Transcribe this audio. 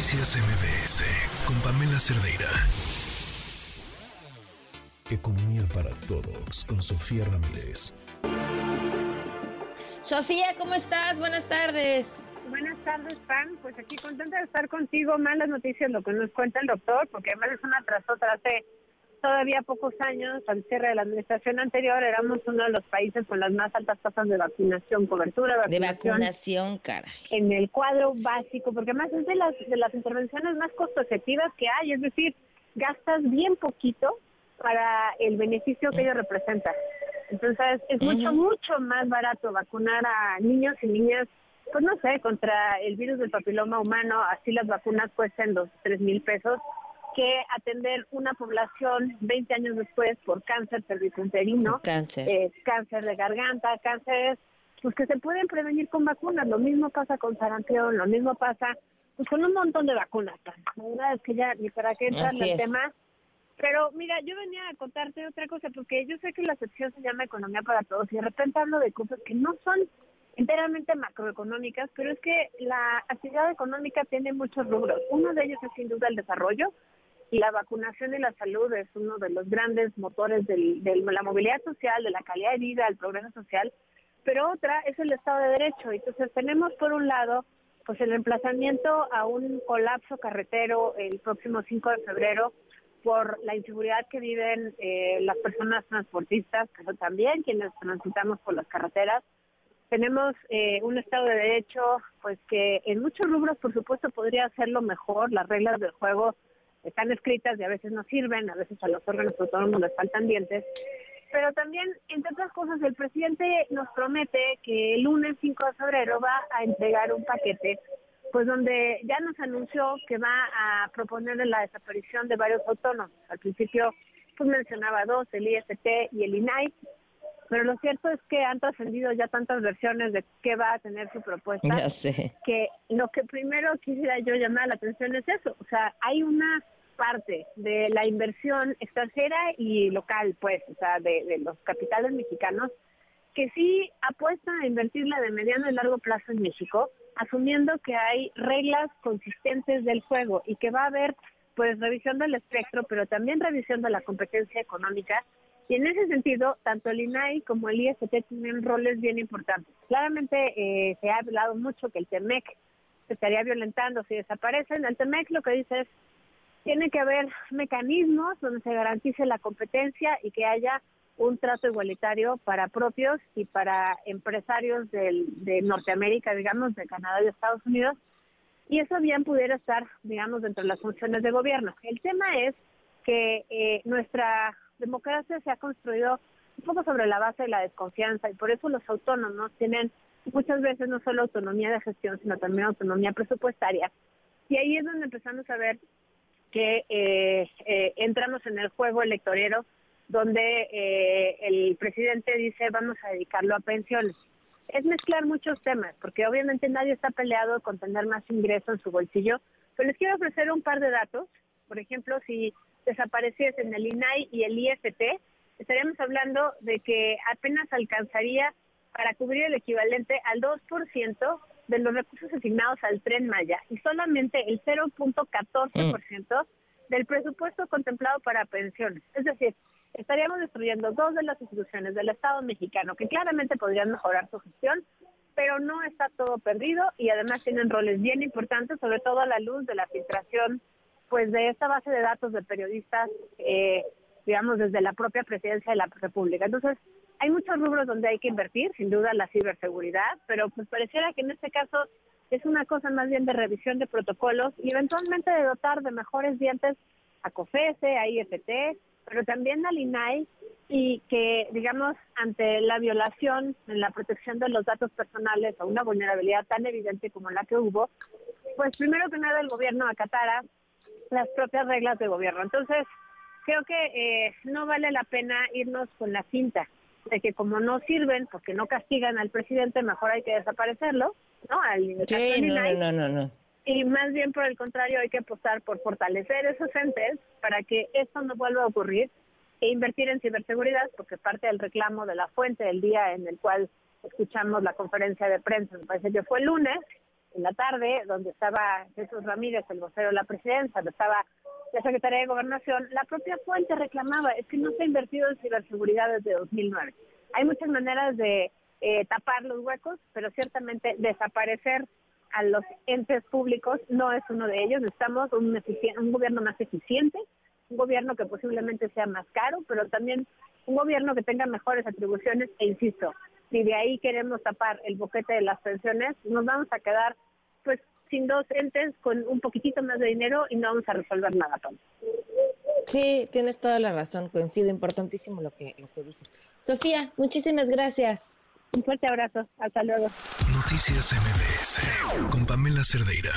Noticias MBS con Pamela Cerdeira. Economía para todos con Sofía Ramírez. Sofía, ¿cómo estás? Buenas tardes. Buenas tardes, Pam. Pues aquí contenta de estar contigo. Malas noticias lo que nos cuenta el doctor, porque además es una tras otra. Hace todavía pocos años, al cierre de la administración anterior, éramos uno de los países con las más altas tasas de vacunación, cobertura de vacunación. De vacunación, cara. En el cuadro básico, porque además es de las, de las intervenciones más costo efectivas que hay, es decir, gastas bien poquito para el beneficio que ello representa. Entonces, es mucho, mucho más barato vacunar a niños y niñas, pues no sé, contra el virus del papiloma humano, así las vacunas cuestan dos, tres mil pesos, que atender una población 20 años después por cáncer cervicuterino, cáncer. Eh, cáncer de garganta, cánceres pues que se pueden prevenir con vacunas. Lo mismo pasa con sarampión, lo mismo pasa pues, con un montón de vacunas. La verdad es que ya ni para qué entrar en el tema. Pero mira, yo venía a contarte otra cosa, porque yo sé que la sección se llama Economía para Todos y de repente hablo de cosas que no son enteramente macroeconómicas, pero es que la actividad económica tiene muchos rubros. Uno de ellos es sin duda el desarrollo, la vacunación y la salud es uno de los grandes motores de la movilidad social, de la calidad de vida, del progreso social, pero otra es el Estado de Derecho. Entonces tenemos por un lado pues el emplazamiento a un colapso carretero el próximo 5 de febrero por la inseguridad que viven eh, las personas transportistas, pero también quienes transitamos por las carreteras. Tenemos eh, un Estado de Derecho pues que en muchos rubros por supuesto podría hacerlo mejor, las reglas del juego están escritas y a veces no sirven, a veces a los órganos autónomos les faltan dientes. Pero también, entre otras cosas, el presidente nos promete que el lunes 5 de febrero va a entregar un paquete, pues donde ya nos anunció que va a proponer la desaparición de varios autónomos. Al principio, pues mencionaba dos, el IST y el INAI, pero lo cierto es que han trascendido ya tantas versiones de qué va a tener su propuesta. Ya sé. Que lo que primero quisiera yo llamar la atención es eso. O sea, hay una parte de la inversión extranjera y local, pues, o sea, de, los capitales mexicanos, que sí apuesta a invertirla de mediano y largo plazo en México, asumiendo que hay reglas consistentes del juego y que va a haber pues revisión del espectro, pero también revisión de la competencia económica y en ese sentido, tanto el INAI como el IST tienen roles bien importantes. Claramente eh, se ha hablado mucho que el TEMEC se estaría violentando si desaparecen. El TEMEC lo que dice es, tiene que haber mecanismos donde se garantice la competencia y que haya un trato igualitario para propios y para empresarios del, de Norteamérica, digamos, de Canadá y Estados Unidos. Y eso bien pudiera estar, digamos, dentro de las funciones de gobierno. El tema es que eh, nuestra democracia se ha construido un poco sobre la base de la desconfianza y por eso los autónomos tienen muchas veces no solo autonomía de gestión, sino también autonomía presupuestaria. Y ahí es donde empezamos a ver que eh, eh, entramos en el juego electorero donde eh, el presidente dice vamos a dedicarlo a pensiones. Es mezclar muchos temas, porque obviamente nadie está peleado con tener más ingreso en su bolsillo, pero les quiero ofrecer un par de datos. Por ejemplo, si desapareciesen el INAI y el IFT, estaríamos hablando de que apenas alcanzaría para cubrir el equivalente al 2% de los recursos asignados al tren Maya y solamente el 0.14% del presupuesto contemplado para pensiones. Es decir, estaríamos destruyendo dos de las instituciones del Estado mexicano que claramente podrían mejorar su gestión, pero no está todo perdido y además tienen roles bien importantes, sobre todo a la luz de la filtración pues de esta base de datos de periodistas, eh, digamos, desde la propia presidencia de la República. Entonces, hay muchos rubros donde hay que invertir, sin duda la ciberseguridad, pero pues pareciera que en este caso es una cosa más bien de revisión de protocolos y eventualmente de dotar de mejores dientes a COFESE, a IFT, pero también al INAI y que, digamos, ante la violación en la protección de los datos personales o una vulnerabilidad tan evidente como la que hubo, pues primero que nada el gobierno acatara las propias reglas de gobierno. Entonces, creo que eh, no vale la pena irnos con la cinta de que como no sirven, porque no castigan al presidente, mejor hay que desaparecerlo, ¿no? Al sí, no, no, no, no. Y más bien por el contrario hay que apostar por fortalecer esos entes para que esto no vuelva a ocurrir e invertir en ciberseguridad, porque parte del reclamo de la fuente del día en el cual escuchamos la conferencia de prensa, me parece que fue el lunes, en la tarde, donde estaba Jesús Ramírez, el vocero de la presidencia, donde estaba la Secretaría de Gobernación, la propia fuente reclamaba, es que no se ha invertido en ciberseguridad desde 2009. Hay muchas maneras de eh, tapar los huecos, pero ciertamente desaparecer a los entes públicos no es uno de ellos. Necesitamos un, un gobierno más eficiente, un gobierno que posiblemente sea más caro, pero también un gobierno que tenga mejores atribuciones e insisto, si de ahí queremos tapar el boquete de las pensiones, nos vamos a quedar pues sin dos entes con un poquitito más de dinero y no vamos a resolver nada, Tom. Sí, tienes toda la razón, coincido, importantísimo lo que, lo que dices. Sofía, muchísimas gracias. Un fuerte abrazo, hasta luego. Noticias MBS con Pamela Cerdeira.